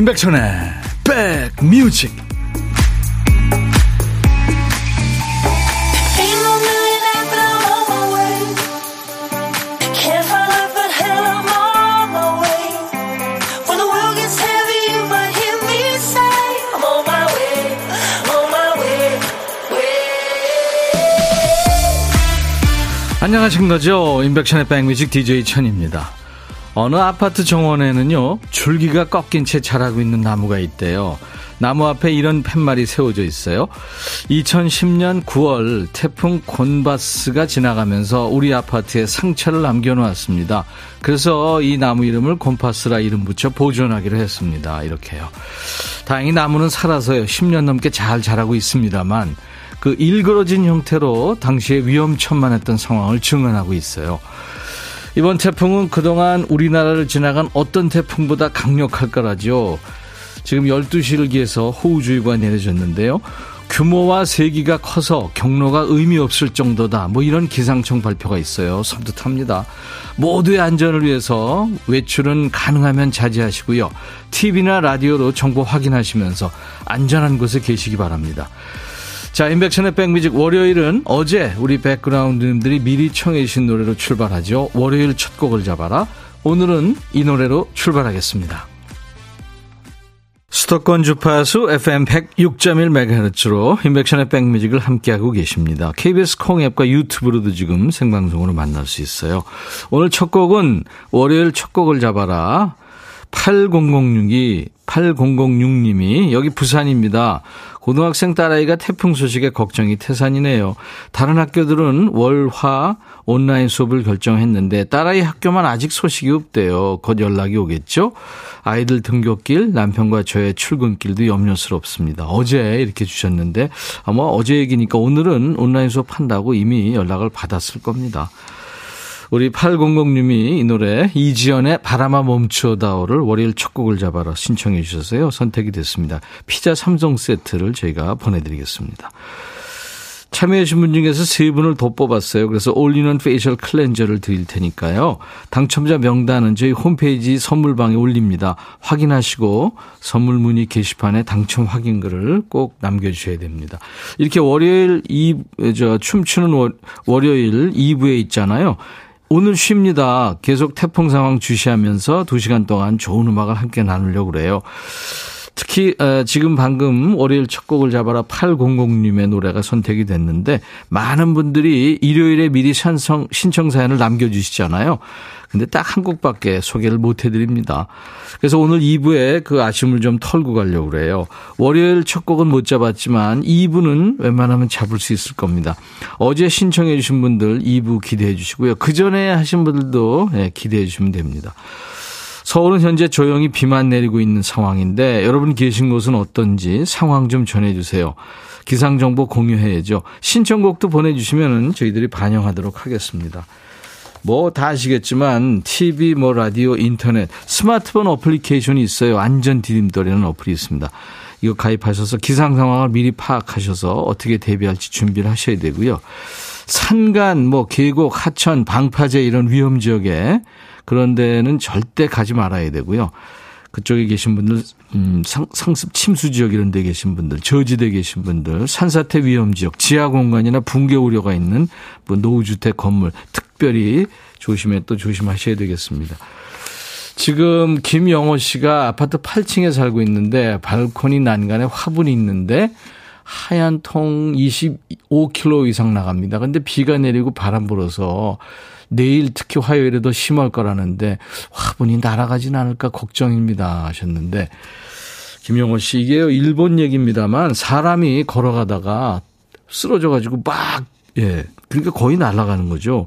임백천의 백뮤직. 안녕하십니까 임백천의 백뮤직 DJ 천입니다 어느 아파트 정원에는요, 줄기가 꺾인 채 자라고 있는 나무가 있대요. 나무 앞에 이런 팻말이 세워져 있어요. 2010년 9월 태풍 곤바스가 지나가면서 우리 아파트에 상처를 남겨놓았습니다. 그래서 이 나무 이름을 곤파스라 이름 붙여 보존하기로 했습니다. 이렇게요. 다행히 나무는 살아서요. 10년 넘게 잘 자라고 있습니다만 그 일그러진 형태로 당시에 위험천만했던 상황을 증언하고 있어요. 이번 태풍은 그동안 우리나라를 지나간 어떤 태풍보다 강력할 거라죠. 지금 12시를 기해서 호우주의보가 내려졌는데요. 규모와 세기가 커서 경로가 의미 없을 정도다. 뭐 이런 기상청 발표가 있어요. 섬뜩합니다. 모두의 안전을 위해서 외출은 가능하면 자제하시고요. TV나 라디오로 정보 확인하시면서 안전한 곳에 계시기 바랍니다. 자, 인백천의 백뮤직 월요일은 어제 우리 백그라운드님들이 미리 청해 주신 노래로 출발하죠. 월요일 첫 곡을 잡아라. 오늘은 이 노래로 출발하겠습니다. 수도권 주파수 FM 106.1MHz로 인백션의 백뮤직을 함께하고 계십니다. KBS 콩앱과 유튜브로도 지금 생방송으로 만날 수 있어요. 오늘 첫 곡은 월요일 첫 곡을 잡아라. 8006이 8006님이 여기 부산입니다. 고등학생 딸아이가 태풍 소식에 걱정이 태산이네요. 다른 학교들은 월화 온라인 수업을 결정했는데 딸아이 학교만 아직 소식이 없대요. 곧 연락이 오겠죠? 아이들 등굣길, 남편과 저의 출근길도 염려스럽습니다. 어제 이렇게 주셨는데 아마 어제 얘기니까 오늘은 온라인 수업 한다고 이미 연락을 받았을 겁니다. 우리 8006님이 이 노래 이지연의 바람아 멈추어다오를 월요일 첫 곡을 잡아라 신청해 주셔서요. 선택이 됐습니다. 피자 3종 세트를 저희가 보내드리겠습니다. 참여해주신 분 중에서 세 분을 더 뽑았어요. 그래서 올리는 facial cleanser를 드릴 테니까요. 당첨자 명단은 저희 홈페이지 선물방에 올립니다. 확인하시고 선물 문의 게시판에 당첨 확인글을 꼭 남겨주셔야 됩니다. 이렇게 월요일 이, 저, 춤추는 월, 월요일 2부에 있잖아요. 오늘 쉽니다. 계속 태풍 상황 주시하면서 2시간 동안 좋은 음악을 함께 나누려고 그래요. 특히 어, 지금 방금 월요일 첫 곡을 잡아라 800님의 노래가 선택이 됐는데 많은 분들이 일요일에 미리 신청, 신청 사연을 남겨주시잖아요. 근데 딱 한 곡밖에 소개를 못 해드립니다. 그래서 오늘 2부에 그 아쉬움을 좀 털고 가려고 그래요. 월요일 첫 곡은 못 잡았지만 2부는 웬만하면 잡을 수 있을 겁니다. 어제 신청해 주신 분들 2부 기대해 주시고요. 그 전에 하신 분들도 예, 기대해 주시면 됩니다. 서울은 현재 조용히 비만 내리고 있는 상황인데 여러분 계신 곳은 어떤지 상황 좀 전해주세요. 기상정보 공유해야죠. 신청곡도 보내주시면 저희들이 반영하도록 하겠습니다. 뭐 다 아시겠지만 TV, 뭐 라디오, 인터넷, 스마트폰 어플리케이션이 있어요. 안전 디딤돌이라는 어플이 있습니다. 이거 가입하셔서 기상 상황을 미리 파악하셔서 어떻게 대비할지 준비를 하셔야 되고요. 산간, 뭐 계곡, 하천, 방파제 이런 위험 지역에 그런 데는 절대 가지 말아야 되고요. 그쪽에 계신 분들, 음, 상, 상습 침수 지역 이런 데 계신 분들, 저지대 계신 분들, 산사태 위험 지역, 지하 공간이나 붕괴 우려가 있는 뭐 노후주택 건물, 특별히 조심해 또 조심하셔야 되겠습니다. 지금 김영호 씨가 아파트 8층에 살고 있는데 발코니 난간에 화분이 있는데 하얀 통 25kg 이상 나갑니다. 근데 비가 내리고 바람 불어서 내일 특히 화요일에 도 심할 거라는데 화분이 날아가진 않을까 걱정입니다 하셨는데 김영호 씨 이게요 일본 얘기입니다만 사람이 걸어가다가 쓰러져 가지고 막 예. 그러니까 거의 날아가는 거죠.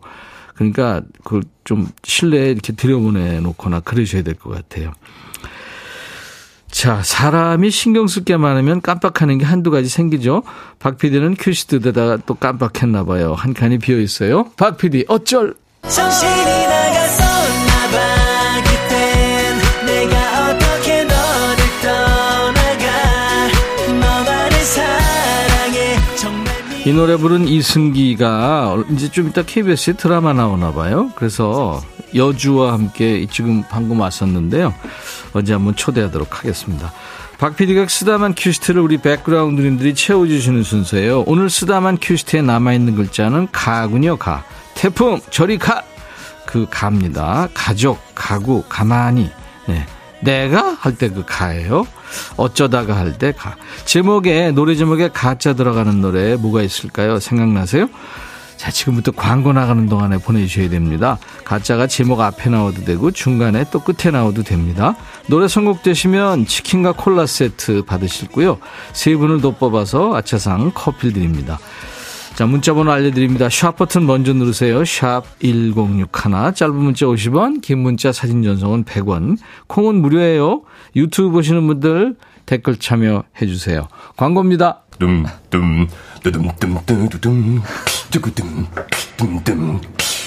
그러니까 그걸 좀 실내에 이렇게 들여보내 놓거나 그러셔야 될 것 같아요. 자, 사람이 신경 쓸 게 많으면 깜빡하는 게 한두 가지 생기죠. 박 PD는 큐시트에다가 또 깜빡했나 봐요. 한 칸이 비어 있어요. 박 PD, 어쩔? 이 노래 부른 이승기가 이제 좀 이따 KBS에 드라마 나오나 봐요. 그래서 여주와 함께 지금 방금 왔었는데요. 언제 한번 초대하도록 하겠습니다. 박 PD가 쓰다만 큐시트를 우리 백그라운드님들이 채워주시는 순서예요. 오늘 쓰다만 큐시트에 남아있는 글자는 가군요, 가. 태풍, 저리 가! 그 가입니다. 가족, 가구, 가만히. 네. 내가 할 때 그 가예요. 어쩌다가 할 때 가. 제목에, 노래 제목에 가짜 들어가는 노래 뭐가 있을까요? 생각나세요? 자, 지금부터 광고 나가는 동안에 보내주셔야 됩니다. 가짜가 제목 앞에 나와도 되고 중간에 또 끝에 나와도 됩니다. 노래 선곡되시면 치킨과 콜라 세트 받으실고요. 세 분을 더 뽑아서 아차상 커피 드립니다. 자, 문자번호 알려드립니다. 샵 버튼 먼저 누르세요. 샵 1061. 짧은 문자 50원, 긴 문자 사진 전송은 100원. 콩은 무료예요. 유튜브 보시는 분들 댓글 참여해 주세요. 광고입니다. dumdum, 두둠둠, 두구둠, 둠둠, 두둠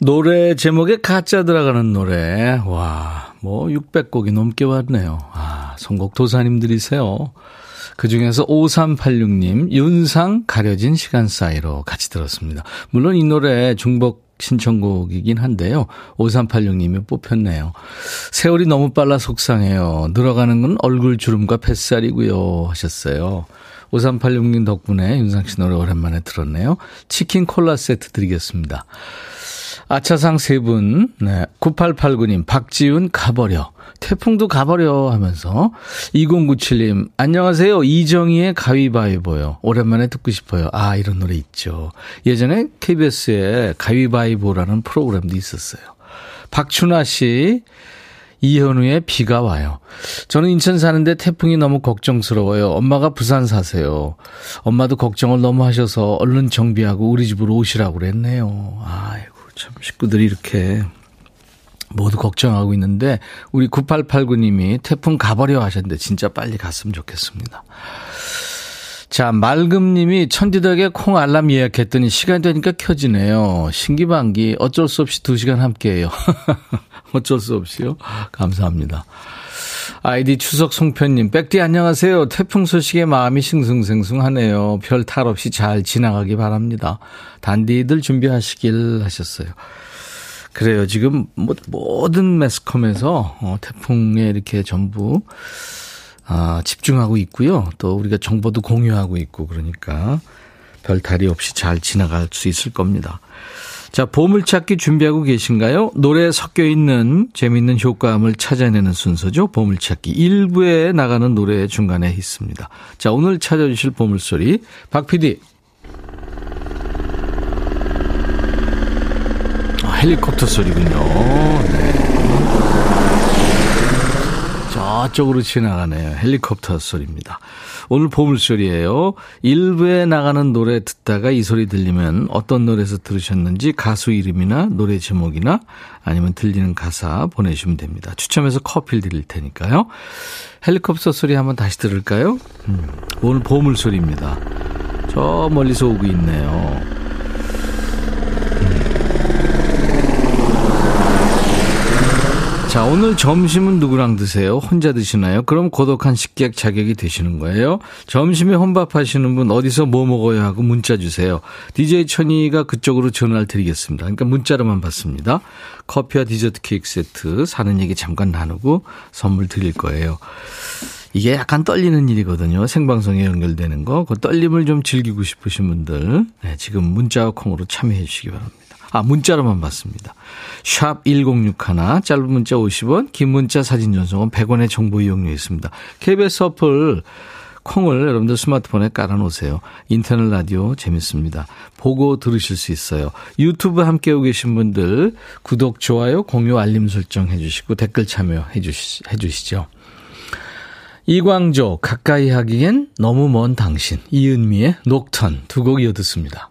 노래 제목에 가짜 들어가는 노래. 와, 뭐 600곡이 넘게 왔네요. 아, 선곡 도사님들이세요. 그 중에서 5386님, 윤상 가려진 시간 사이로 같이 들었습니다. 물론 이 노래 중복 신청곡이긴 한데요. 5386님이 뽑혔네요. 세월이 너무 빨라 속상해요. 늘어가는 건 얼굴 주름과 뱃살이고요. 하셨어요. 5386님 덕분에 윤상 씨 노래 오랜만에 들었네요. 치킨 콜라 세트 드리겠습니다. 아차상 세 분, 네. 9889님, 박지훈 가버려. 태풍도 가버려 하면서 2097님 안녕하세요 이정희의 가위바위보요 오랜만에 듣고 싶어요 아 이런 노래 있죠 예전에 KBS에 가위바위보라는 프로그램도 있었어요 박춘아 씨 이현우의 비가 와요. 저는 인천 사는데 태풍이 너무 걱정스러워요. 엄마가 부산 사세요. 엄마도 걱정을 너무 하셔서 얼른 정비하고 우리 집으로 오시라고 그랬네요. 아이고, 참, 식구들이 이렇게 모두 걱정하고 있는데, 우리 9889님이 태풍 가버려 하셨는데, 진짜 빨리 갔으면 좋겠습니다. 자, 말금님이 천디덕에 콩 알람 예약했더니 시간 되니까 켜지네요. 신기반기 어쩔 수 없이 2시간 함께해요. 어쩔 수 없이요. 감사합니다. 아이디 추석 송편님, 백디 안녕하세요. 태풍 소식에 마음이 싱숭생숭하네요. 별 탈 없이 잘 지나가기 바랍니다. 단디들 준비하시길 하셨어요. 그래요. 지금 뭐 모든 매스컴에서 어, 태풍에 이렇게 전부 아, 집중하고 있고요. 또 우리가 정보도 공유하고 있고 그러니까 별 탈이 없이 잘 지나갈 수 있을 겁니다. 자, 보물찾기 준비하고 계신가요? 노래 섞여 있는 재미있는 효과음을 찾아내는 순서죠. 보물찾기. 1부에 나가는 노래 중간에 있습니다. 자, 오늘 찾아주실 보물소리. 박 PD. 아, 헬리콥터 소리군요. 네. 저쪽으로 지나가네요. 헬리콥터 소리입니다. 오늘 보물소리예요. 일부에 나가는 노래 듣다가 이 소리 들리면 어떤 노래에서 들으셨는지 가수 이름이나 노래 제목이나 아니면 들리는 가사 보내주시면 됩니다. 추첨해서 커피를 드릴 테니까요. 헬리콥터 소리 한번 다시 들을까요? 음, 오늘 보물소리입니다. 저 멀리서 오고 있네요. 자, 오늘 점심은 누구랑 드세요? 혼자 드시나요? 그럼 고독한 식객 자격이 되시는 거예요. 점심에 혼밥 하시는 분 어디서 뭐 먹어야 하고 문자 주세요. DJ 천이가 그쪽으로 전화를 드리겠습니다. 그러니까 문자로만 받습니다. 커피와 디저트 케이크 세트 사는 얘기 잠깐 나누고 선물 드릴 거예요. 이게 약간 떨리는 일이거든요. 생방송에 연결되는 거. 그 떨림을 좀 즐기고 싶으신 분들 네, 지금 문자와 콩으로 참여해 주시기 바랍니다. 아, 문자로만 받습니다. 샵 1061, 짧은 문자 50원, 긴 문자 사진 전송은 100원의 정보 이용료 있습니다. KBS 어플 콩을 여러분들 스마트폰에 깔아놓으세요. 인터넷 라디오 재밌습니다. 보고 들으실 수 있어요. 유튜브 함께하고 계신 분들 구독, 좋아요, 공유, 알림 설정 해주시고 댓글 참여해 주시, 해주시죠. 이광조, 가까이 하기엔 너무 먼 당신, 이은미의 녹턴 두 곡 이어 듣습니다.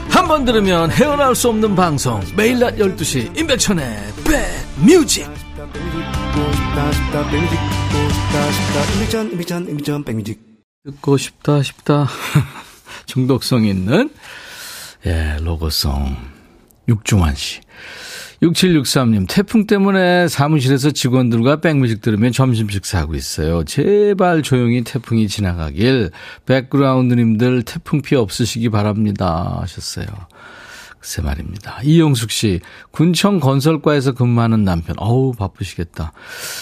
한 번 들으면 헤어나올 수 없는 방송. 매일 낮 12시 임백천의 백뮤직. 듣고 싶다 싶다. 중독성 있는 예 로고송. 육중환 씨 6763님, 태풍 때문에 사무실에서 직원들과 백뮤직 들으면 점심 식사하고 있어요. 제발 조용히 태풍이 지나가길, 백그라운드님들 태풍 피해 없으시기 바랍니다. 하셨어요. 글쎄 말입니다. 이용숙 씨, 군청 건설과에서 근무하는 남편. 어우, 바쁘시겠다.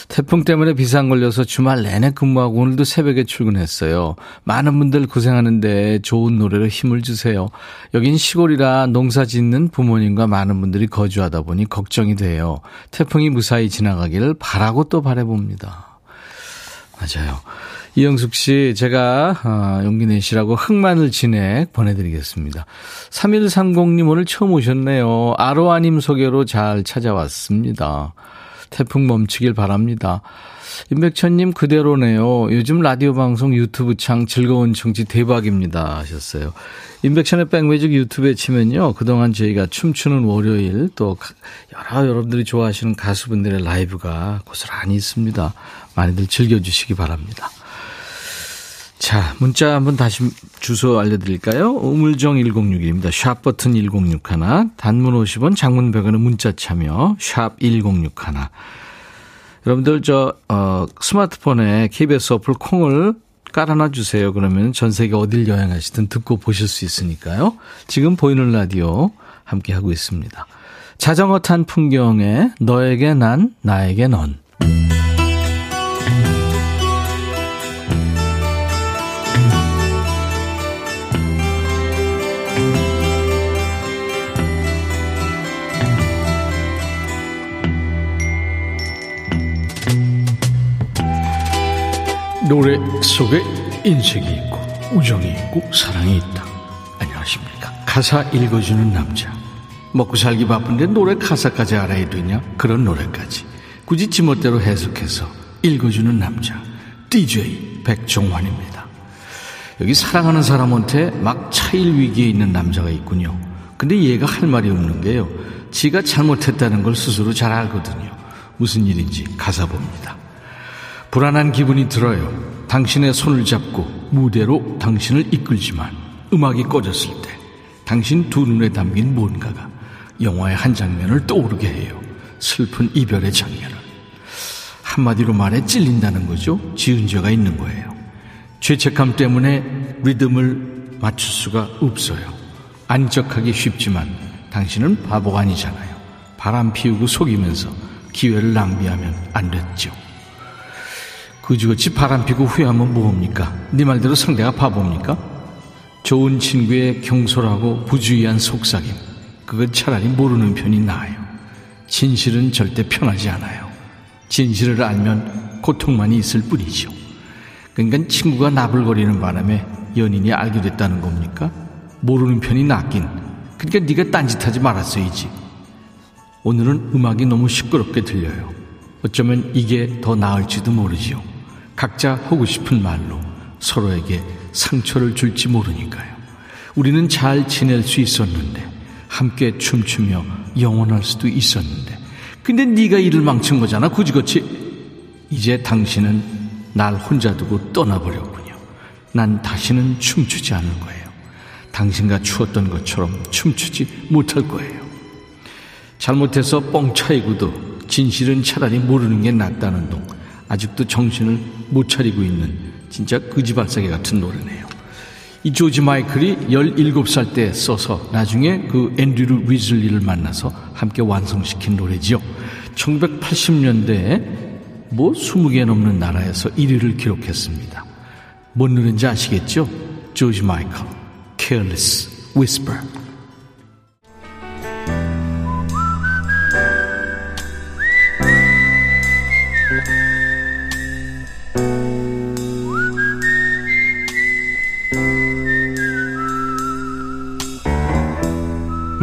태풍 때문에 비상 걸려서 주말 내내 근무하고 오늘도 새벽에 출근했어요. 많은 분들 고생하는데 좋은 노래로 힘을 주세요. 여긴 시골이라 농사 짓는 부모님과 많은 분들이 거주하다 보니 걱정이 돼요. 태풍이 무사히 지나가기를 바라고 또 바래봅니다. 맞아요. 이영숙 씨, 제가 어, 용기 내시라고 흑마늘 진액 보내드리겠습니다. 3130님 오늘 처음 오셨네요. 아로아님 소개로 잘 찾아왔습니다. 태풍 멈추길 바랍니다. 임백천님 그대로네요. 요즘 라디오 방송 유튜브 창 즐거운 청취 대박입니다 하셨어요. 임백천의 백뮤직 유튜브에 치면요. 그동안 저희가 춤추는 월요일 또 여러 여러분들이 좋아하시는 가수분들의 라이브가 고스란히 있습니다. 많이들 즐겨주시기 바랍니다. 자, 문자 한번 다시 주소 알려드릴까요? 우물정 1061입니다. 샵 버튼 1061. 단문 50원, 장문 100원의 문자 참여. 샵 1061. 여러분들 저 어, 스마트폰에 KBS 어플 콩을 깔아놔 주세요. 그러면 전 세계 어딜 여행하시든 듣고 보실 수 있으니까요. 지금 보이는 라디오 함께 하고 있습니다. 자전거 탄 풍경에 너에게 난 나에게 넌. 노래 속에 인생이 있고 우정이 있고 사랑이 있다. 안녕하십니까. 가사 읽어주는 남자. 먹고 살기 바쁜데 노래 가사까지 알아야 되냐? 그런 노래까지. 굳이 지멋대로 해석해서 읽어주는 남자. DJ 백종환입니다. 여기 사랑하는 사람한테 막 차일 위기에 있는 남자가 있군요. 근데 얘가 할 말이 없는 게요. 지가 잘못했다는 걸 스스로 잘 알거든요. 무슨 일인지 가사 봅니다. 불안한 기분이 들어요. 당신의 손을 잡고 무대로 당신을 이끌지만 음악이 꺼졌을 때 당신 두 눈에 담긴 뭔가가 영화의 한 장면을 떠오르게 해요. 슬픈 이별의 장면을. 한마디로 말해 찔린다는 거죠. 지은 죄가 있는 거예요. 죄책감 때문에 리듬을 맞출 수가 없어요. 안적하기 쉽지만 당신은 바보가 아니잖아요. 바람 피우고 속이면서 기회를 낭비하면 안 됐죠. 그지같이 바람피고 후회하면 뭐합니까? 네 말대로 상대가 바보입니까? 좋은 친구의 경솔하고 부주의한 속삭임. 그건 차라리 모르는 편이 나아요. 진실은 절대 편하지 않아요. 진실을 알면 고통만이 있을 뿐이죠. 그러니까 친구가 나불거리는 바람에 연인이 알게 됐다는 겁니까? 모르는 편이 낫긴. 그러니까 네가 딴짓하지 말았어야지. 오늘은 음악이 너무 시끄럽게 들려요. 어쩌면 이게 더 나을지도 모르지요 각자 하고 싶은 말로 서로에게 상처를 줄지 모르니까요. 우리는 잘 지낼 수 있었는데 함께 춤추며 영원할 수도 있었는데 근데 네가 일을 망친 거잖아 굳이그치 이제 당신은 날 혼자 두고 떠나버렸군요. 난 다시는 춤추지 않을 거예요. 당신과 추었던 것처럼 춤추지 못할 거예요. 잘못해서 뻥 차이고도 진실은 차라리 모르는 게 낫다는 동 아직도 정신을 못 차리고 있는 진짜 거지발사계 같은 노래네요. 이 조지 마이클이 17살 때 써서 나중에 그 앤드류 위즐리를 만나서 함께 완성시킨 노래지요. 1980년대에 뭐 20개 넘는 나라에서 1위를 기록했습니다. 뭔 노래인지 아시겠죠? 조지 마이클, Careless Whisper.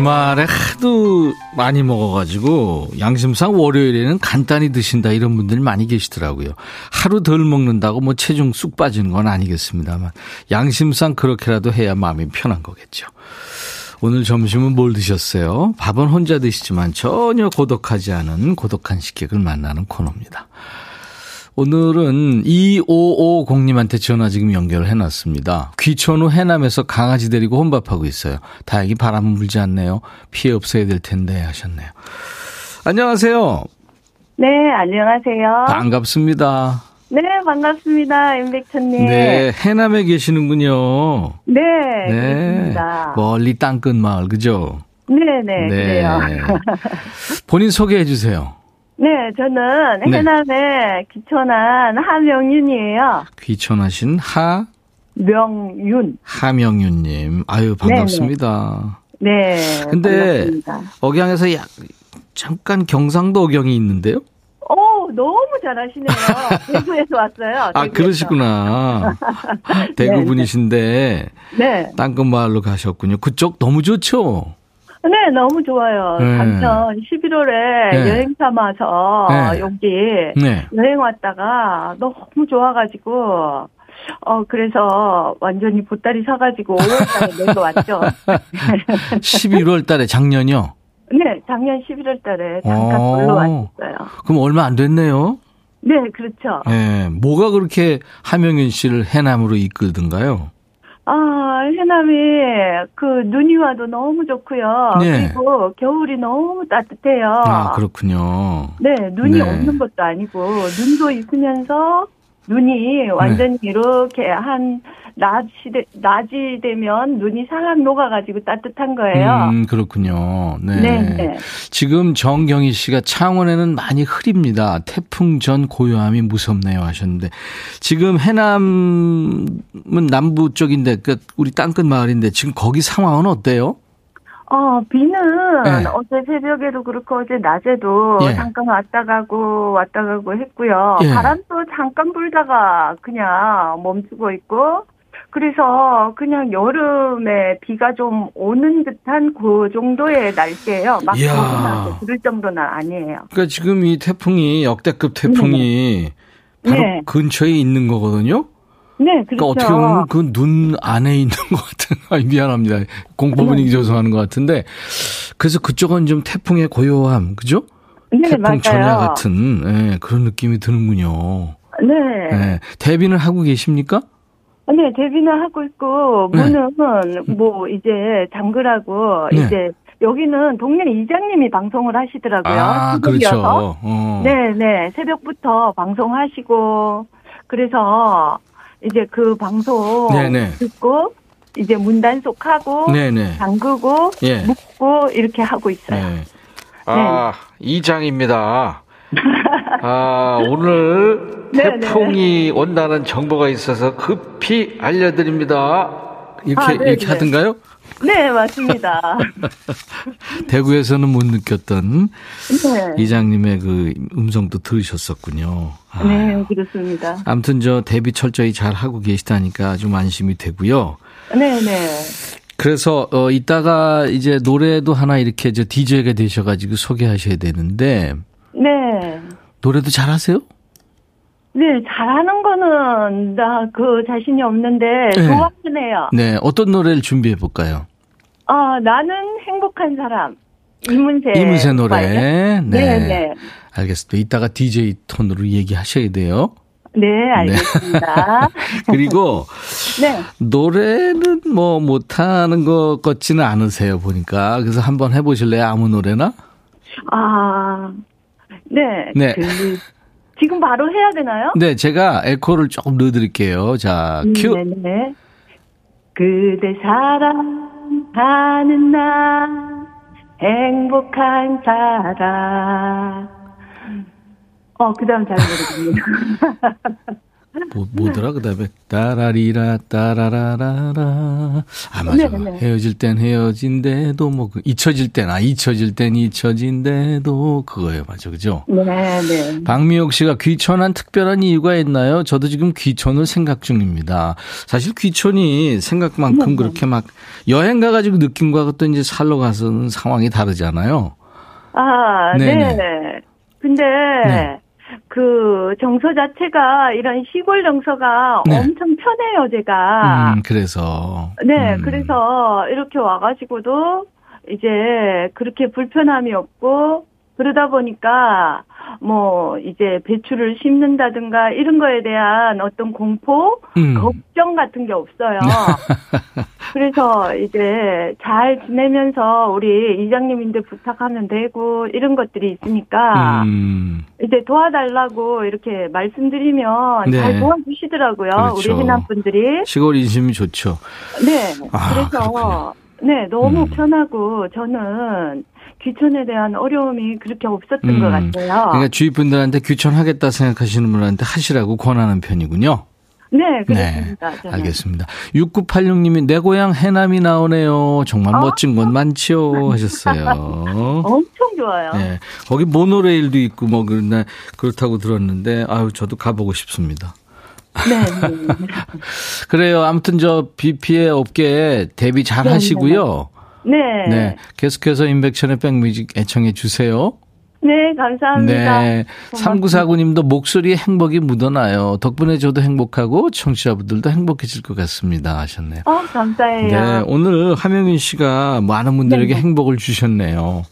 주말에 하도 많이 먹어가지고 양심상 월요일에는 간단히 드신다 이런 분들이 많이 계시더라고요. 하루 덜 먹는다고 뭐 체중 쑥 빠지는 건 아니겠습니다만 양심상 그렇게라도 해야 마음이 편한 거겠죠. 오늘 점심은 뭘 드셨어요? 밥은 혼자 드시지만 전혀 고독하지 않은 고독한 식객을 만나는 코너입니다. 오늘은 2550님한테 전화 지금 연결을 해놨습니다. 귀촌 후 해남에서 강아지 데리고 혼밥하고 있어요. 다행히 바람은 불지 않네요. 피해 없어야 될 텐데 하셨네요. 안녕하세요. 네, 안녕하세요. 반갑습니다. 네, 반갑습니다. 임백천님. 네, 해남에 계시는군요. 네, 네. 그렇습니다. 멀리 땅끝 마을, 그죠? 네, 네, 그래요. 본인 소개해 주세요. 네, 저는 네. 해남에 귀촌한 하명윤이에요. 귀촌하신 하, 명윤. 하명윤님. 아유, 반갑습니다. 네. 근데 반갑습니다. 억양에서 약, 잠깐 경상도 억양이 있는데요? 오, 너무 잘하시네요. 대구에서 왔어요. 아, 대구에서. 그러시구나. 대구 분이신데, 네. 땅끝 마을로 가셨군요. 그쪽 너무 좋죠? 네, 너무 좋아요. 네. 작년 11월에 네. 여행 삼아서 네. 여기 네. 여행 왔다가 너무 좋아가지고 어 그래서 완전히 보따리 사가지고 5월달에 내려 왔죠. 11월 달에 작년이요? 네, 작년 11월달에 잠깐 어. 놀러 왔어요. 그럼 얼마 안 됐네요? 네, 그렇죠. 예. 뭐가 그렇게 하명윤 씨를 해남으로 이끌던가요? 아 해남이 그 눈이 와도 너무 좋고요. 네. 그리고 겨울이 너무 따뜻해요. 아, 그렇군요. 네, 눈이 네. 없는 것도 아니고 눈도 있으면서 눈이 완전히 이렇게 한 낮이 되- 낮이 되면 눈이 살짝 녹아가지고 따뜻한 거예요. 음, 그렇군요. 네. 네, 네. 지금 정경희 씨가 창원에는 많이 흐립니다. 태풍 전 고요함이 무섭네요 하셨는데 지금 해남은 남부 쪽인데 그 우리 땅끝 마을인데 지금 거기 상황은 어때요? 어, 비는 네. 어제 새벽에도 그렇고 어제 낮에도 예. 잠깐 왔다 가고 왔다 가고 했고요. 예. 바람도 잠깐 불다가 그냥 멈추고 있고 그래서 그냥 여름에 비가 좀 오는 듯한 그 정도의 날씨예요. 막 부를 정도는 아니에요. 그러니까 지금 이 태풍이 역대급 태풍이 바로 네. 근처에 있는 거거든요. 네, 그러니까 그렇죠. 어떻게 보면 그 눈 안에 있는 것 같은, 아, 미안합니다. 공포 분위기 조성하는 것 같은데, 그래서 그쪽은 좀 태풍의 고요함, 그죠? 네, 태풍 맞아요. 전야 같은 예, 그런 느낌이 드는군요. 네. 예. 데뷔는 하고 계십니까? 네, 데뷔는 하고 있고, 네. 문은 뭐 이제 잠그라고, 네. 이제 여기는 동네 이장님이 방송을 하시더라고요. 아, 시국이어서. 그렇죠. 어. 네, 네. 새벽부터 방송하시고, 그래서 이제 그 방송 네네. 듣고, 이제 문 단속하고, 네네. 잠그고, 예. 묶고, 이렇게 하고 있어요. 네. 아, 이장입니다. 아, 오늘 네, 태풍이 온다는 정보가 있어서 급히 알려드립니다. 이렇게, 아, 네, 이렇게 네. 하던가요? 네, 맞습니다. 대구에서는 못 느꼈던 네. 이장님의 그 음성도 들으셨었군요. 아, 네, 그렇습니다. 아무튼 저 데뷔 철저히 잘 하고 계시다니까 좀 안심이 되고요. 네, 네. 그래서 어 이따가 이제 노래도 하나 이렇게 저 DJ가 되셔 가지고 소개하셔야 되는데 네. 노래도 잘하세요? 네, 잘하는 거는 나 그 자신이 없는데 네. 좋아하네요. 네, 어떤 노래를 준비해 볼까요? 아, 나는 행복한 사람. 이문세. 이문세 노래. 네. 네, 네. 알겠습니다. 이따가 DJ 톤으로 얘기하셔야 돼요. 네, 알겠습니다. 그리고 네. 노래는 뭐 못하는 것 같지는 않으세요 보니까 그래서 한번 해보실래요 아무 노래나? 아, 네. 네. 그, 지금 바로 해야 되나요? 네 제가 에코를 조금 넣어드릴게요. 자 음, 큐. 네네. 그대 사랑하는 나 행복한 사람. 어, 그 다음 잘 모르겠네요. 뭐, 뭐더라 그 다음에 따라리라 따라라라라 아 맞아 네, 네. 헤어질 땐 헤어진대도 뭐 그 잊혀질 땐 아 잊혀질 땐 잊혀진대도 그거예요 맞아 그죠? 네, 네. 박미옥 씨가 귀촌한 특별한 이유가 있나요? 저도 지금 귀촌을 생각 중입니다. 사실 귀촌이 생각만큼 그렇게 막 여행 가가지고 느낌과 또 이제 살러 가서는 상황이 다르잖아요. 아, 네네. 네. 근데 네. 그 정서 자체가 이런 시골 정서가 네. 엄청 편해요, 제가. 음, 그래서. 네, 음. 그래서 이렇게 와가지고도 이제 그렇게 불편함이 없고 그러다 보니까 뭐 이제 배추를 심는다든가 이런 거에 대한 어떤 공포, 음. 걱정 같은 게 없어요. 그래서 이제 잘 지내면서 우리 이장님인데 부탁하면 되고 이런 것들이 있으니까 음. 이제 도와달라고 이렇게 말씀드리면 네. 잘 도와주시더라고요. 그렇죠. 우리 해남 분들이. 시골 인심이 좋죠. 네. 아, 그래서 그렇군요. 네 너무 음. 편하고 저는 귀촌에 대한 어려움이 그렇게 없었던 음. 것 같아요. 그러니까 주위 분들한테 귀촌하겠다 생각하시는 분한테 하시라고 권하는 편이군요. 네, 그렇습니다. 저는. 알겠습니다. 6986님이 내 고향 해남이 나오네요. 정말 어? 멋진 곳 많지요. 하셨어요. 엄청 좋아요. 네. 거기 모노레일도 있고 뭐 그런데 그렇다고 들었는데 아유 저도 가보고 싶습니다. 네. 네. 그래요. 아무튼 저비 피해 업계에 대비 잘 네, 하시고요. 네. 네. 네. 계속해서 인백션의 백뮤직 애청해 주세요. 네, 감사합니다. 네. 고맙습니다. 3949님도 목소리에 행복이 묻어나요. 덕분에 저도 행복하고 청취자분들도 행복해질 것 같습니다. 하셨네요. 어, 감사해요. 네. 오늘 하명윤 씨가 많은 분들에게 네. 행복을 주셨네요.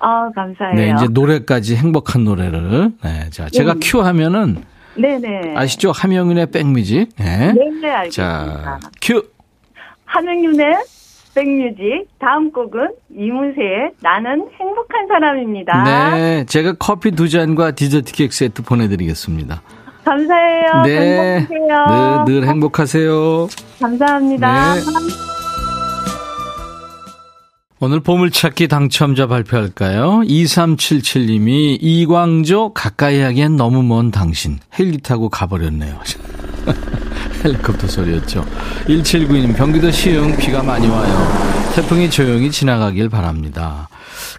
아, 감사해요. 네. 이제 노래까지 행복한 노래를. 네. 자, 제가 네. 큐 하면은 네네. 아시죠? 하명윤의 백뮤직. 네. 네네, 알겠습니다. 자, 큐. 한영윤의 백뮤직 다음 곡은 이문세의 나는 행복한 사람입니다. 네. 제가 커피 두 잔과 디저트 케이크 세트 보내드리겠습니다. 감사해요. 네. 행복하세요. 늘, 늘 행복하세요. 감사합니다. 네. 오늘 보물찾기 당첨자 발표할까요? 2377님이 이광조 가까이 하기엔 너무 먼 당신 헬기 타고 가버렸네요. 헬리콥터 소리였죠. 1792님 경기도 시흥 비가 많이 와요. 태풍이 조용히 지나가길 바랍니다.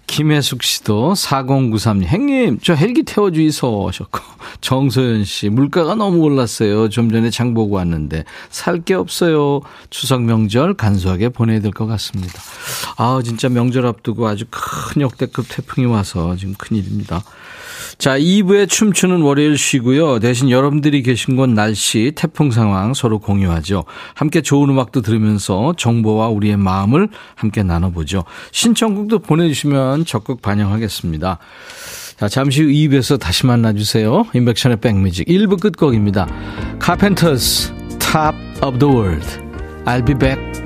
김혜숙 씨도 4093님 행님 저 헬기 태워주이소 하셨고 정소연 씨 물가가 너무 올랐어요. 좀 전에 장 보고 왔는데 살 게 없어요. 추석 명절 간소하게 보내야 될 것 같습니다. 아 진짜 명절 앞두고 아주 큰 역대급 태풍이 와서 지금 큰일입니다. 자, 2부에 춤추는 월요일 쉬고요. 대신 여러분들이 계신 곳 날씨, 태풍 상황 서로 공유하죠. 함께 좋은 음악도 들으면서 정보와 우리의 마음을 함께 나눠보죠. 신청곡도 보내주시면 적극 반영하겠습니다. 자, 잠시 후 2부에서 다시 만나주세요. 인백션의 백뮤직 1부 끝곡입니다. Carpenters, Top of the World. I'll be back.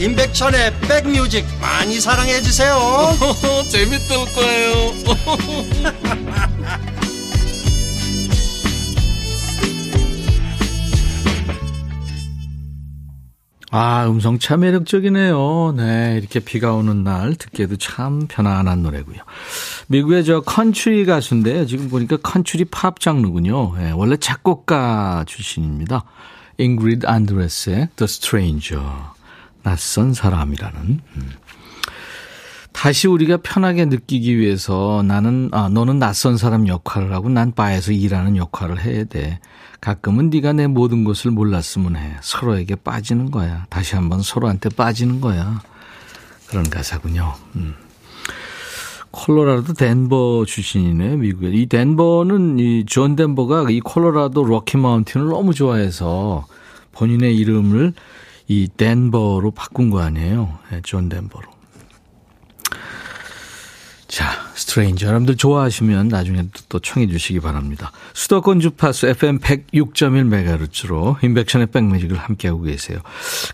임백천의 백뮤직 많이 사랑해 주세요 재밌을 거예요 아, 음성 참 매력적이네요. 네, 이렇게 비가 오는 날 듣기에도 참 편안한 노래고요. 미국의 저 컨츄리 가수인데요. 지금 보니까 컨츄리 팝 장르군요. 네, 원래 작곡가 출신입니다. 잉그리드 안드레스의 The Stranger, 낯선 사람이라는. 음. 다시 우리가 편하게 느끼기 위해서 나는 아 너는 낯선 사람 역할을 하고 난 바에서 일하는 역할을 해야 돼. 가끔은 네가 내 모든 것을 몰랐으면 해. 서로에게 빠지는 거야. 다시 한번 서로한테 빠지는 거야. 그런 가사군요. 음. 콜로라도 덴버 출신이네 미국에. 이 덴버는 이 존 덴버가 이 콜로라도 로키 마운틴을 너무 좋아해서 본인의 이름을 이 덴버로 바꾼 거 아니에요. 네, 존 덴버로. 자, Stranger 여러분들 좋아하시면 나중에 또 청해 주시기 바랍니다. 수도권 주파수 FM 106.1MHz로 인백션의 백뮤직을 함께하고 계세요.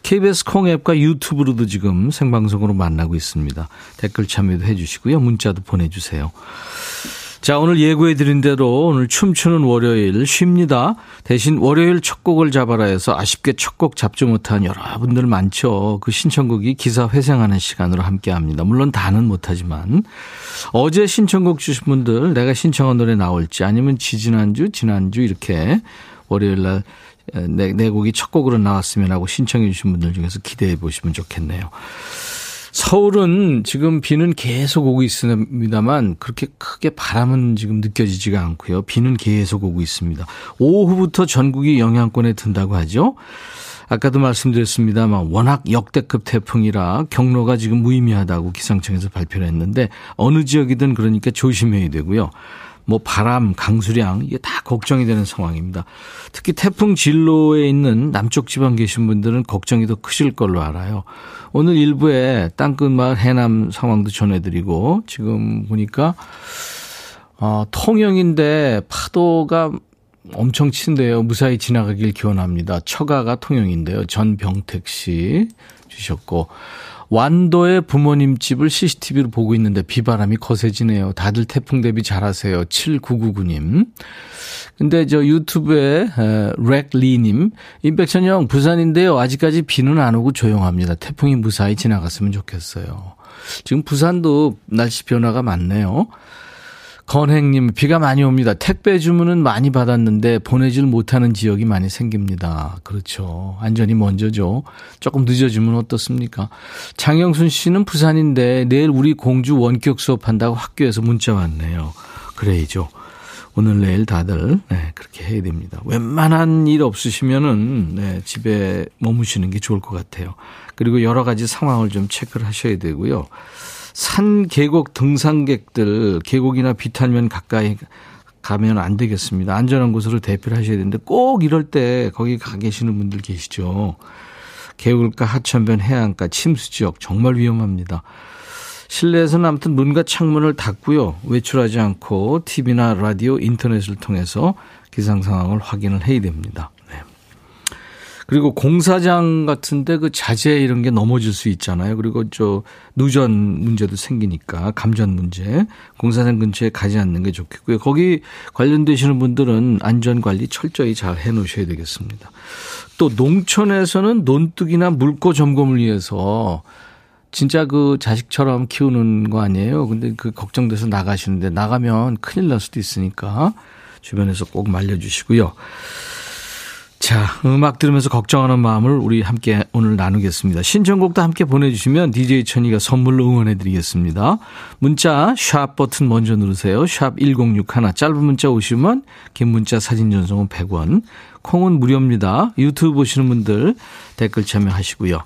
KBS 콩앱과 유튜브로도 지금 생방송으로 만나고 있습니다. 댓글 참여도 해주시고요. 문자도 보내주세요. 자, 오늘 예고해드린 대로 오늘 춤추는 월요일 쉽니다. 대신 월요일 첫 곡을 잡아라 해서 아쉽게 첫 곡 잡지 못한 여러분들 많죠. 그 신청곡이 기사 회생하는 시간으로 함께 합니다. 물론 다는 못하지만. 어제 신청곡 주신 분들 내가 신청한 노래 나올지 아니면 지지난주, 지난주 이렇게 월요일 날 내, 내 곡이 첫 곡으로 나왔으면 하고 신청해 주신 분들 중에서 기대해 보시면 좋겠네요. 서울은 지금 비는 계속 오고 있습니다만 그렇게 크게 바람은 지금 느껴지지가 않고요. 비는 계속 오고 있습니다. 오후부터 전국이 영향권에 든다고 하죠. 아까도 말씀드렸습니다만 워낙 역대급 태풍이라 경로가 지금 무의미하다고 기상청에서 발표를 했는데 어느 지역이든 그러니까 조심해야 되고요. 뭐 바람, 강수량 이게 다 걱정이 되는 상황입니다. 특히 태풍 진로에 있는 남쪽 지방 계신 분들은 걱정이 더 크실 걸로 알아요. 오늘 일부에 땅끝마을 해남 상황도 전해드리고 지금 보니까 어, 통영인데 파도가 엄청 친데요. 무사히 지나가길 기원합니다. 처가가 통영인데요. 전병택 씨 주셨고 완도의 부모님 집을 CCTV로 보고 있는데 비바람이 거세지네요. 다들 태풍 대비 잘하세요. 7999님. 근데 저 유튜브에 렉리님, 임백천 형 부산인데요. 아직까지 비는 안 오고 조용합니다. 태풍이 무사히 지나갔으면 좋겠어요. 지금 부산도 날씨 변화가 많네요. 건행님, 비가 많이 옵니다. 택배 주문은 많이 받았는데 보내질 못하는 지역이 많이 생깁니다. 그렇죠. 안전이 먼저죠. 조금 늦어지면 어떻습니까? 장영순 씨는 부산인데 내일 우리 공주 원격 수업한다고 학교에서 문자 왔네요. 그래야죠. 오늘 내일 다들 네, 그렇게 해야 됩니다. 웬만한 일 없으시면은 네, 집에 머무시는 게 좋을 것 같아요. 그리고 여러 가지 상황을 좀 체크를 하셔야 되고요. 산 계곡 등산객들 계곡이나 비탈면 가까이 가면 안 되겠습니다. 안전한 곳으로 대피를 하셔야 되는데 꼭 이럴 때 거기 가 계시는 분들 계시죠. 계곡가 하천변 해안가 침수 지역 정말 위험합니다. 실내에서는 아무튼 문과 창문을 닫고요. 외출하지 않고 TV나 라디오, 인터넷을 통해서 기상 상황을 확인을 해야 됩니다. 네. 그리고 공사장 같은데 그 자재 이런 게 넘어질 수 있잖아요. 그리고 저 누전 문제도 생기니까 감전 문제 공사장 근처에 가지 않는 게 좋겠고요. 거기 관련되시는 분들은 안전 관리 철저히 잘 해놓으셔야 되겠습니다. 또 농촌에서는 논둑이나 물고 점검을 위해서 진짜 그 자식처럼 키우는 거 아니에요. 근데 그 걱정돼서 나가시는데 나가면 큰일 날 수도 있으니까 주변에서 꼭 말려주시고요. 자, 음악 들으면서 걱정하는 마음을 우리 함께 오늘 나누겠습니다. 신청곡도 함께 보내주시면 DJ 천이가 선물로 응원해드리겠습니다. 문자 샵 버튼 먼저 누르세요. 샵 1061, 짧은 문자 오시면 긴 문자 사진 전송은 100원. 콩은 무료입니다. 유튜브 보시는 분들 댓글 참여하시고요.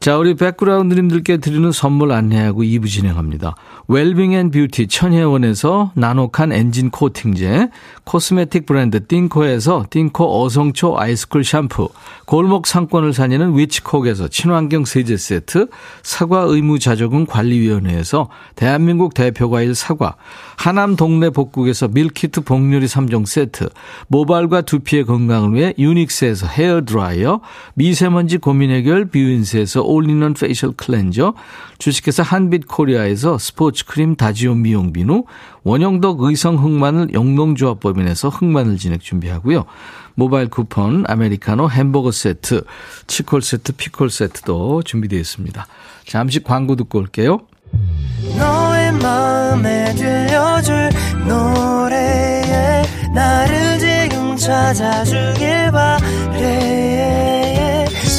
자, 우리 백그라운드님들께 드리는 선물 안내하고 2부 진행합니다. 웰빙 and beauty 천혜원에서 나노칸 엔진 코팅제, cosmetic 브랜드 띵코에서 띵코 어성초 아이스쿨 샴푸, 골목 상권을 살리는 위치콕에서 친환경 세제 세트, 사과 의무 자조금 관리위원회에서 대한민국 대표 과일 사과, 하남 동네 복국에서 밀키트 복요리 3종 세트, 모발과 두피의 건강을 위해 유닉스에서 헤어 드라이어, 미세먼지 고민 해결 뷰인스에서 all-in-one facial cleanser, 주식회사 한빛 코리아에서 스포츠 크림 다지오 미용 비누, 원형덕 의성 흑마늘 영농조합법인에서 흑마늘 진액 준비하고요. 모바일 쿠폰, 아메리카노 햄버거 세트, 치콜 세트, 피콜 세트도 준비되어 있습니다. 잠시 광고 듣고 올게요. 너의 마음에 들려줄 노래에 나를 지금 찾아주길 바래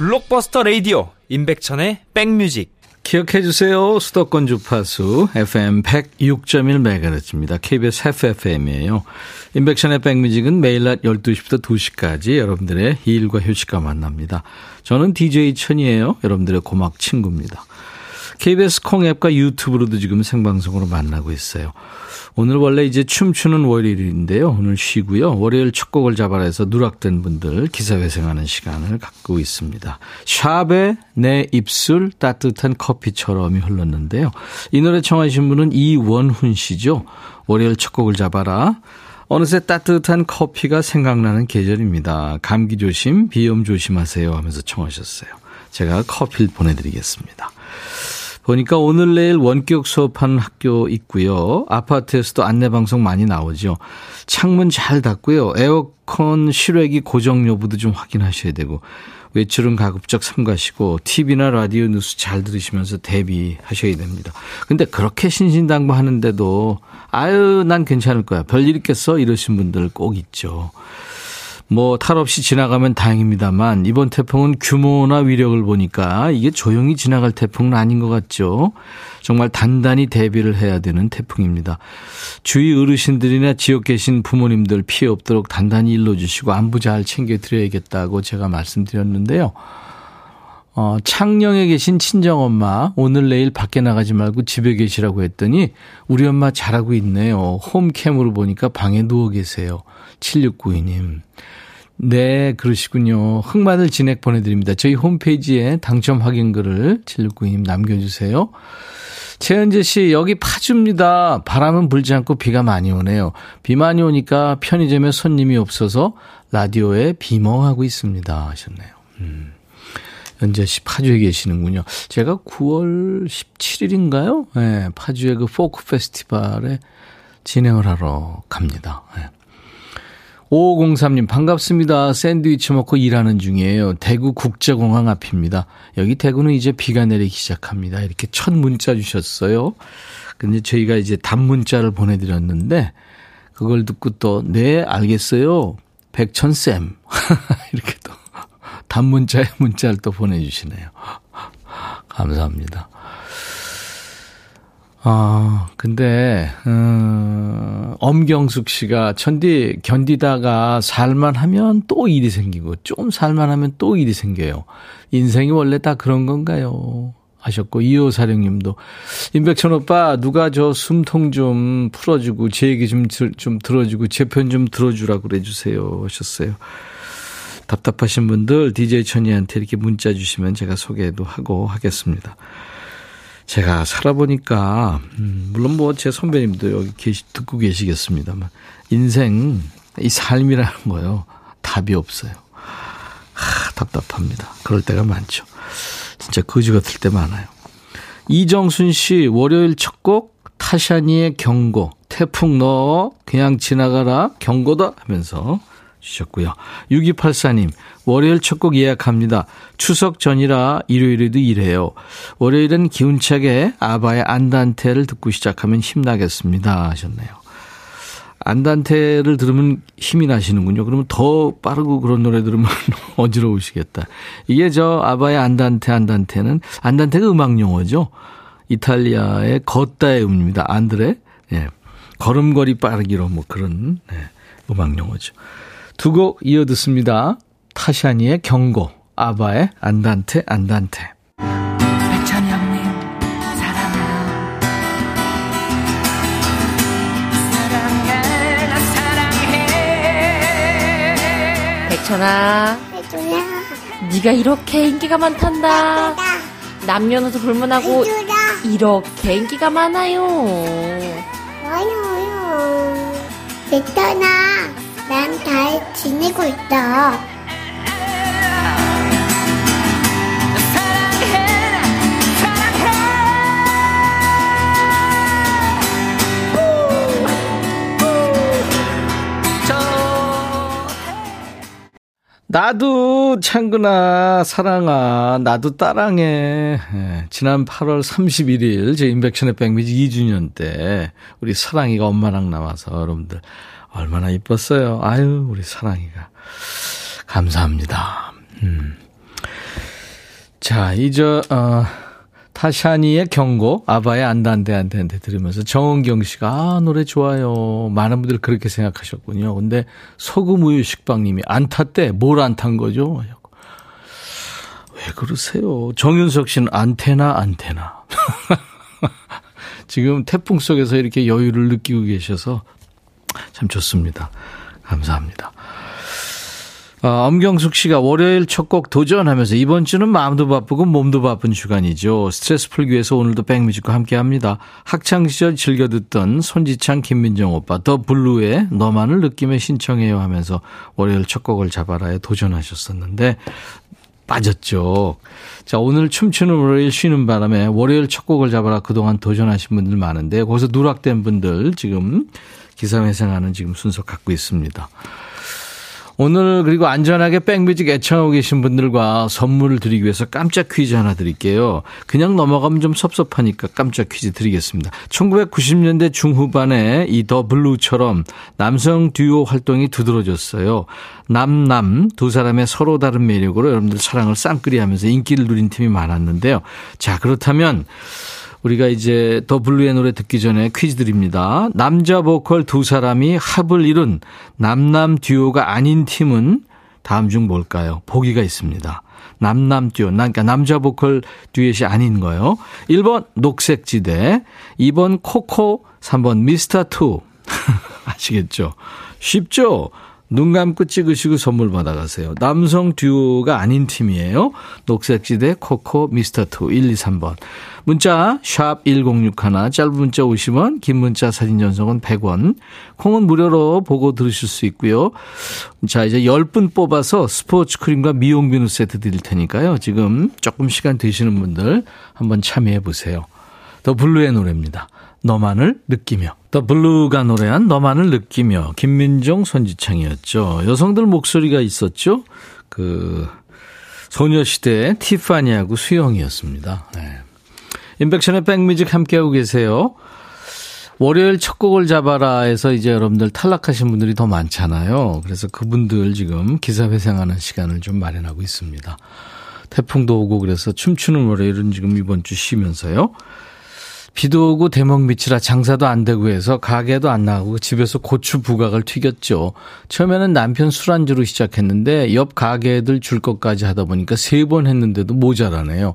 블록버스터 레이디오 임백천의 백뮤직 기억해 주세요. 수도권 주파수 FM 106.1MHz입니다. KBS FFM이에요. 인백션의 백뮤직은 매일 낮 12시부터 2시까지 여러분들의 일과 휴식과 만납니다. 저는 DJ 천이에요. 여러분들의 고막 친구입니다. KBS 콩앱과 유튜브로도 지금 생방송으로 만나고 있어요. 오늘 원래 이제 춤추는 월요일인데요. 오늘 쉬고요. 월요일 첫 곡을 잡아라 해서 누락된 분들 기사회생하는 시간을 갖고 있습니다. 샵의 내 입술 따뜻한 커피처럼이 흘렀는데요. 이 노래 청하신 분은 이원훈 씨죠. 월요일 첫 곡을 잡아라. 어느새 따뜻한 커피가 생각나는 계절입니다. 감기 조심, 비염 조심하세요 하면서 청하셨어요. 제가 커피를 보내드리겠습니다. 보니까 오늘 내일 원격 수업하는 학교 있고요. 아파트에서도 안내방송 많이 나오죠. 창문 잘 닫고요. 에어컨 실외기 고정 여부도 좀 확인하셔야 되고 외출은 가급적 삼가시고 TV나 라디오 뉴스 잘 들으시면서 대비하셔야 됩니다. 근데 그렇게 신신당부하는데도 아유 난 괜찮을 거야. 별일 있겠어 이러신 분들 꼭 있죠. 뭐 탈 없이 지나가면 다행입니다만 이번 태풍은 규모나 위력을 보니까 이게 조용히 지나갈 태풍은 아닌 것 같죠. 정말 단단히 대비를 해야 되는 태풍입니다. 주위 어르신들이나 지역 계신 부모님들 피해 없도록 단단히 일러주시고 안부 잘 챙겨드려야겠다고 제가 말씀드렸는데요. 어, 창녕에 계신 친정엄마 오늘 내일 밖에 나가지 말고 집에 계시라고 했더니 우리 엄마 잘하고 있네요. 홈캠으로 보니까 방에 누워 계세요. 7692님. 네, 그러시군요. 흑마늘 진액 보내드립니다. 저희 홈페이지에 당첨 확인글을 7692님 남겨주세요. 최현재 씨, 여기 파주입니다. 바람은 불지 않고 비가 많이 오네요. 비 많이 오니까 편의점에 손님이 없어서 라디오에 비멍하고 있습니다. 하셨네요. 음. 현재 씨 파주에 계시는군요. 제가 9월 17일인가요? 네, 파주의 그 포크 페스티벌에 진행을 하러 갑니다. 네. 5503님 반갑습니다. 샌드위치 먹고 일하는 중이에요. 대구 국제공항 앞입니다. 여기 대구는 이제 비가 내리기 시작합니다. 이렇게 첫 문자 주셨어요. 근데 저희가 이제 단문자를 보내드렸는데 그걸 듣고 또 네 알겠어요. 백천쌤 이렇게 또 단문자에 문자를 또 보내주시네요. 감사합니다. 아, 근데, 음, 엄경숙 씨가, 천디, 견디다가 살만 하면 또 일이 생기고, 좀 살만 하면 또 일이 생겨요. 인생이 원래 다 그런 건가요? 하셨고, 이호 사령님도, 임백천 오빠, 누가 저 숨통 좀 풀어주고, 제 얘기 좀, 좀 들어주고, 제 편 좀 들어주라고 그래주세요. 하셨어요. 답답하신 분들, DJ 천이한테 이렇게 문자 주시면 제가 소개도 하고 하겠습니다. 제가 살아보니까, 음, 물론 뭐 제 선배님도 여기 계시, 듣고 계시겠습니다만, 인생, 이 삶이라는 거요. 답이 없어요. 하, 답답합니다. 그럴 때가 많죠. 진짜 거지 같을 때 많아요. 이정순 씨, 월요일 첫 곡, 타샤니의 경고, 태풍 너 그냥 지나가라, 경고다 하면서 주셨고요. 6284님, 월요일 첫 곡 예약합니다. 추석 전이라 일요일에도 일해요. 월요일은 기운차게 아바의 안단테를 듣고 시작하면 힘나겠습니다. 하셨네요. 안단테를 들으면 힘이 나시는군요. 그러면 더 빠르고 그런 노래 들으면 어지러우시겠다. 이게 저 아바의 안단테, 안단테는, 안단테가 음악 용어죠. 이탈리아의 걷다의 음입니다. 안드레. 예. 걸음걸이 빠르기로 뭐 그런, 예, 음악 용어죠. 두 곡 이어 듣습니다. 타샤니의 경고, 아바의 안단테 안단테. 백천이 형님 사랑해요. 사랑해 나 사랑해. 백천아. 백천아. 네가 이렇게 인기가 많단다. 남녀노소 불문하고 이렇게 인기가 많아요. 많아요. 백천아. 난 잘 지내고 있다. 나도 창근아 사랑아 나도 따랑해 예, 지난 8월 31일 제 인백션의 백미지 2주년 때 우리 사랑이가 엄마랑 나와서 여러분들 얼마나 이뻤어요. 아유, 우리 사랑이가. 감사합니다. 음. 자, 이제, 어, 타샤니의 경고, 아바의 안돼, 안돼 들으면서 정은경 씨가, 아, 노래 좋아요. 많은 분들이 그렇게 생각하셨군요. 근데 소금 우유 식빵 님이 안 탔대? 뭘 안 탄 거죠? 왜 그러세요? 정윤석 씨는 안테나, 안테나. 지금 태풍 속에서 이렇게 여유를 느끼고 계셔서 참 좋습니다. 감사합니다. 아, 엄경숙 씨가 월요일 첫 곡 도전하면서 이번 주는 마음도 바쁘고 몸도 바쁜 주간이죠. 스트레스 풀기 위해서 오늘도 백뮤직과 함께 합니다. 학창시절 즐겨 듣던 손지창, 김민정 오빠, 더 블루의 너만을 느낌에 신청해요 하면서 월요일 첫 곡을 잡아라에 도전하셨었는데 빠졌죠. 자, 오늘 춤추는 월요일 쉬는 바람에 월요일 첫 곡을 잡아라 그동안 도전하신 분들 많은데 거기서 누락된 분들 지금 기사회생하는 지금 순서 갖고 있습니다. 오늘 그리고 안전하게 백뮤직 애청하고 계신 분들과 선물을 드리기 위해서 깜짝 퀴즈 하나 드릴게요. 그냥 넘어가면 좀 섭섭하니까 깜짝 퀴즈 드리겠습니다. 1990년대 중후반에 이 더 블루처럼 남성 듀오 활동이 두드러졌어요. 남남 두 사람의 서로 다른 매력으로 여러분들 사랑을 쌍끌이 하면서 인기를 누린 팀이 많았는데요. 자, 그렇다면 우리가 이제 더 블루의 노래 듣기 전에 퀴즈 드립니다. 남자 보컬 두 사람이 합을 이룬 남남 듀오가 아닌 팀은 다음 중 뭘까요? 보기가 있습니다. 남남 듀오, 그러니까 남자 보컬 듀엣이 아닌 거요. 1번 녹색지대, 2번 코코, 3번 미스터 투. 아시겠죠? 쉽죠? 눈 감고 찍으시고 선물 받아가세요. 남성 듀오가 아닌 팀이에요. 녹색지대 코코 미스터 투 1, 2, 3번. 문자 샵 1061, 짧은 문자 50원, 긴 문자 사진 전송은 100원. 콩은 무료로 보고 들으실 수 있고요. 자, 이제 10분 뽑아서 스포츠 크림과 미용 비누 세트 드릴 테니까요. 지금 조금 시간 되시는 분들 한번 참여해 보세요. 더 블루의 노래입니다. 너만을 느끼며. 더 블루가 노래한 너만을 느끼며. 김민종, 손지창이었죠. 여성들 목소리가 있었죠. 그, 소녀시대의 티파니하고 수영이었습니다. 네. 임백천의 백뮤직 함께하고 계세요. 월요일 첫 곡을 잡아라 해서 이제 여러분들 탈락하신 분들이 더 많잖아요. 그래서 그분들 지금 기사 회생하는 시간을 좀 마련하고 있습니다. 태풍도 오고 그래서 춤추는 월요일은 지금 이번 주 쉬면서요. 비도 오고 대목 밑이라 장사도 안 되고 해서 가게도 안 나가고 집에서 고추 부각을 튀겼죠. 처음에는 남편 술안주로 시작했는데 옆 가게들 줄 것까지 하다 보니까 세 번 했는데도 모자라네요.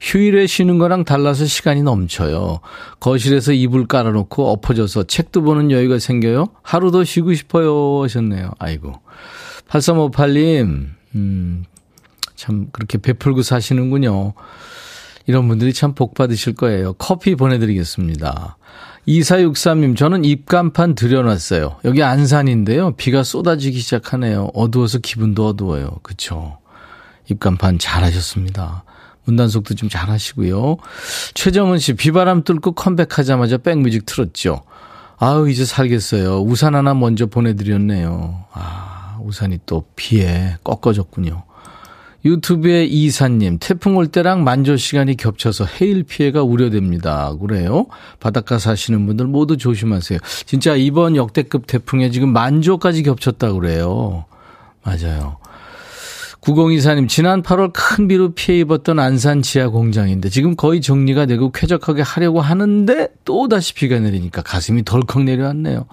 휴일에 쉬는 거랑 달라서 시간이 넘쳐요. 거실에서 이불 깔아놓고 엎어져서 책도 보는 여유가 생겨요. 하루 더 쉬고 싶어요 하셨네요. 아이고. 8358님, 음, 참 그렇게 베풀고 사시는군요. 이런 분들이 참 복 받으실 거예요. 커피 보내드리겠습니다. 2463님, 저는 입간판 들여놨어요. 여기 안산인데요. 비가 쏟아지기 시작하네요. 어두워서 기분도 어두워요. 그쵸. 입간판 잘하셨습니다. 문단속도 좀 잘하시고요. 최정은 씨, 비바람 뚫고 컴백하자마자 백뮤직 틀었죠. 아우, 이제 살겠어요. 우산 하나 먼저 보내드렸네요. 아, 우산이 또 비에 꺾어졌군요. 유튜브의 이사님, 태풍 올 때랑 만조 시간이 겹쳐서 해일 피해가 우려됩니다. 그래요? 바닷가 사시는 분들 모두 조심하세요. 진짜 이번 역대급 태풍에 지금 만조까지 겹쳤다 그래요. 맞아요. 9024님, 지난 8월 큰 비로 피해 입었던 안산 지하 공장인데 지금 거의 정리가 되고 쾌적하게 하려고 하는데 또 다시 비가 내리니까 가슴이 덜컥 내려왔네요.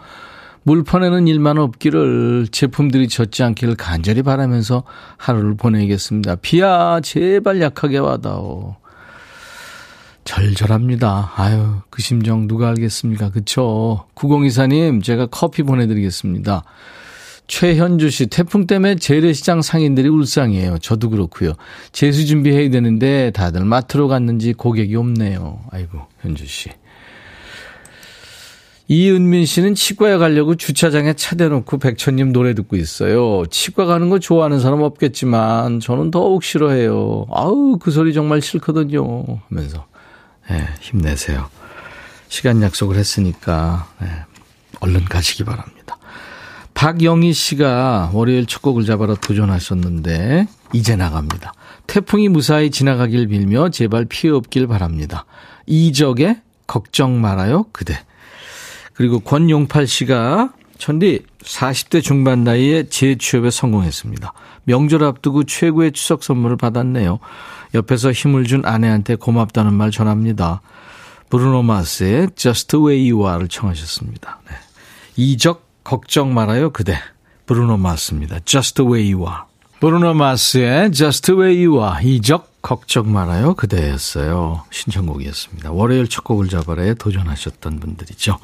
물판에는 일만 없기를 제품들이 젖지 않기를 간절히 바라면서 하루를 보내겠습니다. 비야 제발 약하게 와다오. 절절합니다. 아유 그 심정 누가 알겠습니까? 그쵸? 9024님 제가 커피 보내드리겠습니다. 최현주 씨, 태풍 때문에 재래시장 상인들이 울상이에요. 저도 그렇고요. 재수 준비해야 되는데 다들 마트로 갔는지 고객이 없네요. 아이고, 현주 씨. 이은민 씨는 치과에 가려고 주차장에 차 대놓고 백천님 노래 듣고 있어요. 치과 가는 거 좋아하는 사람 없겠지만 저는 더욱 싫어해요. 아우 그 소리 정말 싫거든요. 하면서 네, 힘내세요. 시간 약속을 했으니까 네, 얼른 가시기 바랍니다. 박영희 씨가 월요일 첫 곡을 잡아라 도전하셨는데 이제 나갑니다. 태풍이 무사히 지나가길 빌며 제발 피해 없길 바랍니다. 이적의 걱정 말아요 그대. 그리고 권용팔 씨가 천디 40대 중반 나이에 재취업에 성공했습니다. 명절 앞두고 최고의 추석 선물을 받았네요. 옆에서 힘을 준 아내한테 고맙다는 말 전합니다. 브루노 마스의 Just the Way You Are를 청하셨습니다. 네. 이적 걱정 말아요 그대 브루노 마스입니다. Just the Way You Are. 브루노 마스의 Just the Way You Are 이적 걱정 말아요 그대였어요. 신청곡이었습니다. 월요일 첫 곡을 잡아라에 도전하셨던 분들이죠.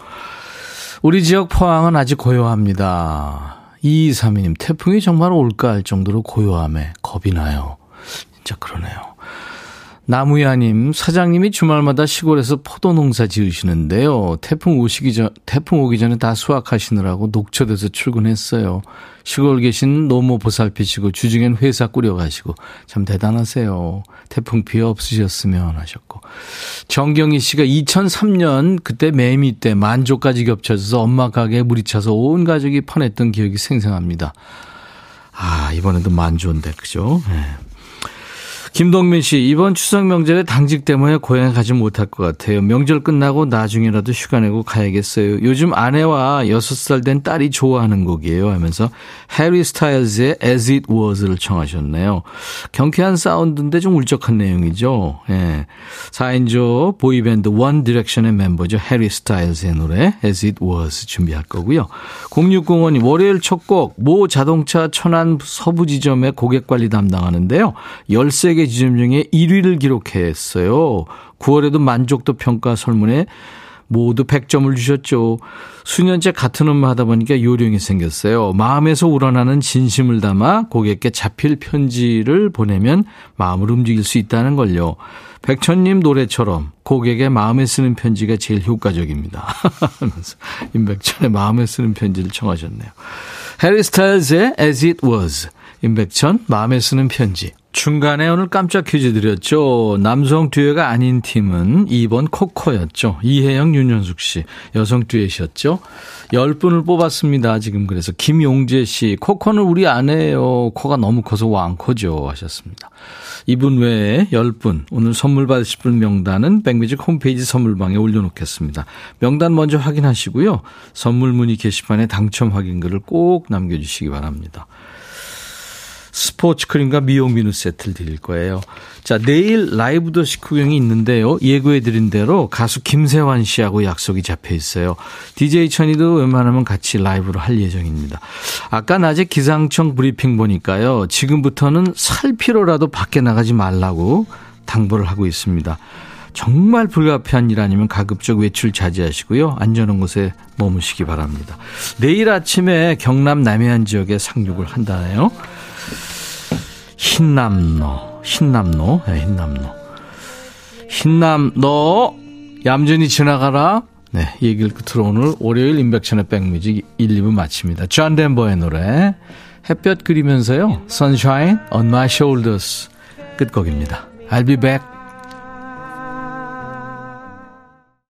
우리 지역 포항은 아직 고요합니다. 2232님, 태풍이 정말 올까 할 정도로 고요함에 겁이 나요. 진짜 그러네요. 나무야님, 사장님이 주말마다 시골에서 포도 농사 지으시는데요. 태풍 오시기 전, 태풍 오기 전에 다 수확하시느라고 녹초돼서 출근했어요. 시골 계신 노모 보살피시고 주중엔 회사 꾸려가시고 참 대단하세요. 태풍 피해 없으셨으면 하셨고. 정경희 씨가 2003년 그때 매미 때 만조까지 겹쳐져서 엄마 가게에 물이 차서 온 가족이 퍼냈던 기억이 생생합니다. 아, 이번에도 만조인데, 그죠? 네. 김동민 씨, 이번 추석 명절에 당직 때문에 고향 가지 못할 것 같아요. 명절 끝나고 나중에라도 휴가 내고 가야겠어요. 요즘 아내와 6살 된 딸이 좋아하는 곡이에요. 하면서 해리 스타일즈의 As It Was를 청하셨네요. 경쾌한 사운드인데 좀 울적한 내용이죠. 예. 4인조 보이밴드 원 디렉션의 멤버죠. 해리 스타일즈의 노래 As It Was 준비할 거고요. 0605님, 월요일 첫 곡, 모 자동차 천안 서부지점의 고객관리 담당하는데요. 13개 지점 중에 1위를 기록했어요. 9월에도 만족도 평가 설문에 모두 100점을 주셨죠. 수년째 같은 업무 하다 보니까 요령이 생겼어요. 마음에서 우러나는 진심을 담아 고객께 자필 편지를 보내면 마음을 움직일 수 있다는 걸요. 백천님 노래처럼 고객의 마음에 쓰는 편지가 제일 효과적입니다. 하면서 임백천의 마음에 쓰는 편지를 청하셨네요. 해리 스타일즈의 As It Was 임백천 마음에 쓰는 편지 중간에 오늘 깜짝 퀴즈 드렸죠. 남성 듀엣가 아닌 팀은 2번 코코였죠. 이혜영, 윤현숙 씨. 여성 듀엣이었죠. 10분을 뽑았습니다. 지금 그래서 김용재 씨. 코코는 우리 아내예요. 코가 너무 커서 왕코죠. 하셨습니다. 이분 외에 10분 오늘 선물 받으실 분 명단은 백뮤직 홈페이지 선물방에 올려놓겠습니다. 명단 먼저 확인하시고요. 선물 문의 게시판에 당첨 확인글을 꼭 남겨주시기 바랍니다. 스포츠 크림과 미용 비누 세트를 드릴 거예요. 자, 내일 라이브 더시 구경이 있는데요. 예고해 드린 대로 가수 김세환 씨하고 약속이 잡혀 있어요. DJ 천이도 웬만하면 같이 라이브로 할 예정입니다. 아까 낮에 기상청 브리핑 보니까요. 지금부터는 살 필요라도 밖에 나가지 말라고 당부를 하고 있습니다. 정말 불가피한 일 아니면 가급적 외출 자제하시고요. 안전한 곳에 머무시기 바랍니다. 내일 아침에 경남 남해안 지역에 상륙을 한다네요. 흰남노, 흰남노, 네, 흰남노. 흰남노, 얌전히 지나가라. 네, 얘기를 끝으로 오늘 월요일 임백천의 백뮤직 1, 2부 마칩니다. 존 덴버의 노래, 햇볕 그리면서요, Sunshine on my shoulders 끝곡입니다. I'll be back.